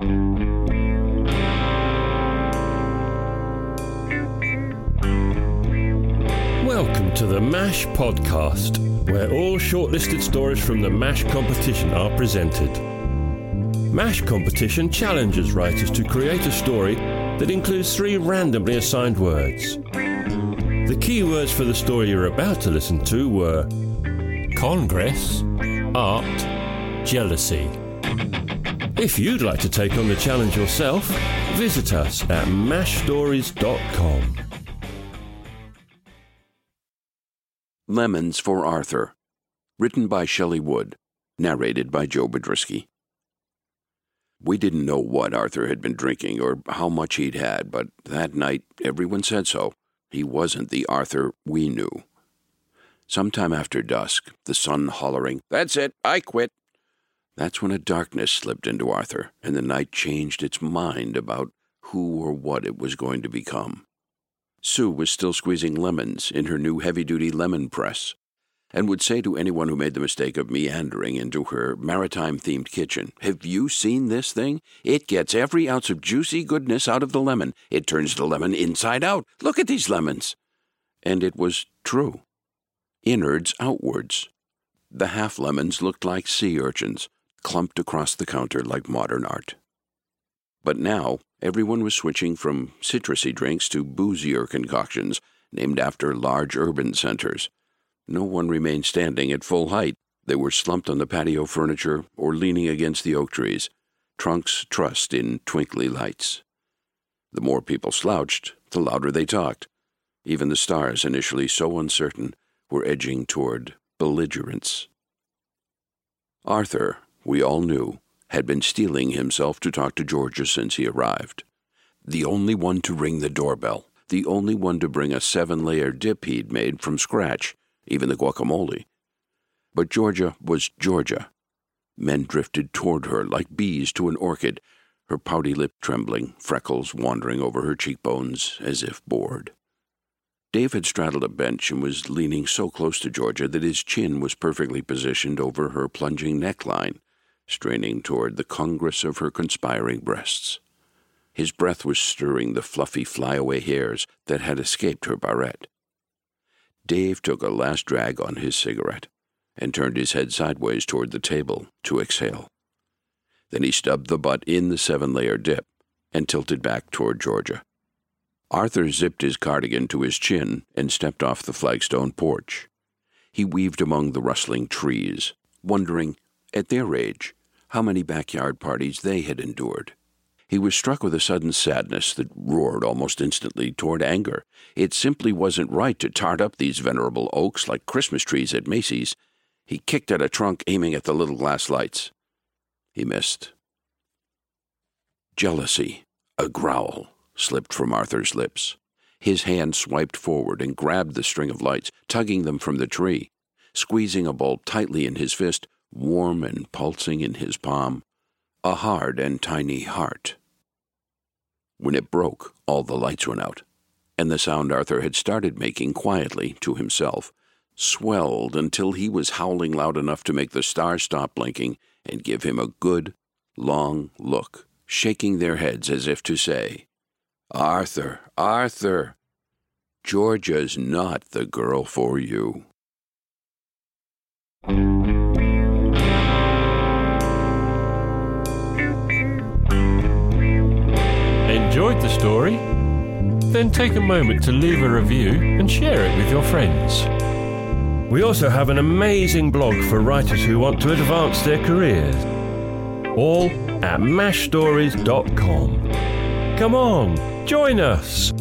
Welcome to the MASH podcast, where all shortlisted stories from the MASH competition are presented. MASH competition challenges writers to create a story that includes three randomly assigned words. The key words for the story you're about to listen to were Congress, Art, Jealousy. If you'd like to take on the challenge yourself, visit us at mashstories.com. Lemons for Arthur. Written by Shelley Wood. Narrated by Joe Biedrzycki. We didn't know what Arthur had been drinking or how much he'd had, but that night everyone said so. He wasn't the Arthur we knew. Sometime after dusk, the sun hollering, That's it, I quit. That's when a darkness slipped into Arthur, and the night changed its mind about who or what it was going to become. Sue was still squeezing lemons in her new heavy duty lemon press, and would say to anyone who made the mistake of meandering into her maritime themed kitchen, Have you seen this thing? It gets every ounce of juicy goodness out of the lemon. It turns the lemon inside out. Look at these lemons. And it was true. Innards outwards. The half lemons looked like sea urchins, clumped across the counter like modern art. But now everyone was switching from citrusy drinks to boozier concoctions named after large urban centers. No one remained standing at full height. They were slumped on the patio furniture or leaning against the oak trees, trunks trussed in twinkly lights. The more people slouched, the louder they talked. Even the stars, initially so uncertain, were edging toward belligerence. Arthur, we all knew, had been steeling himself to talk to Georgia since he arrived. The only one to ring the doorbell, the only one to bring a seven layer dip he'd made from scratch, even the guacamole. But Georgia was Georgia. Men drifted toward her like bees to an orchid, her pouty lip trembling, freckles wandering over her cheekbones as if bored. Dave had straddled a bench and was leaning so close to Georgia that his chin was perfectly positioned over her plunging neckline, straining toward the congress of her conspiring breasts. His breath was stirring the fluffy flyaway hairs that had escaped her barrette. Dave took a last drag on his cigarette and turned his head sideways toward the table to exhale. Then he stubbed the butt in the seven layer dip and tilted back toward Georgia. Arthur zipped his cardigan to his chin and stepped off the flagstone porch. He weaved among the rustling trees, wondering, at their age, how many backyard parties they had endured. He was struck with a sudden sadness that roared almost instantly toward anger. It simply wasn't right to tart up these venerable oaks like Christmas trees at Macy's. He kicked at a trunk, aiming at the little glass lights. He missed. Jealousy, a growl, slipped from Arthur's lips. His hand swiped forward and grabbed the string of lights, tugging them from the tree. Squeezing a bulb tightly in his fist, warm and pulsing in his palm, a hard and tiny heart. When it broke, all the lights went out, and the sound Arthur had started making quietly to himself swelled until he was howling loud enough to make the stars stop blinking and give him a good, long look, shaking their heads as if to say, Arthur, Arthur, Georgia's not the girl for you. The story? Then take a moment to leave a review and share it with your friends. We also have an amazing blog for writers who want to advance their careers. All at mashstories.com. Come on, join us!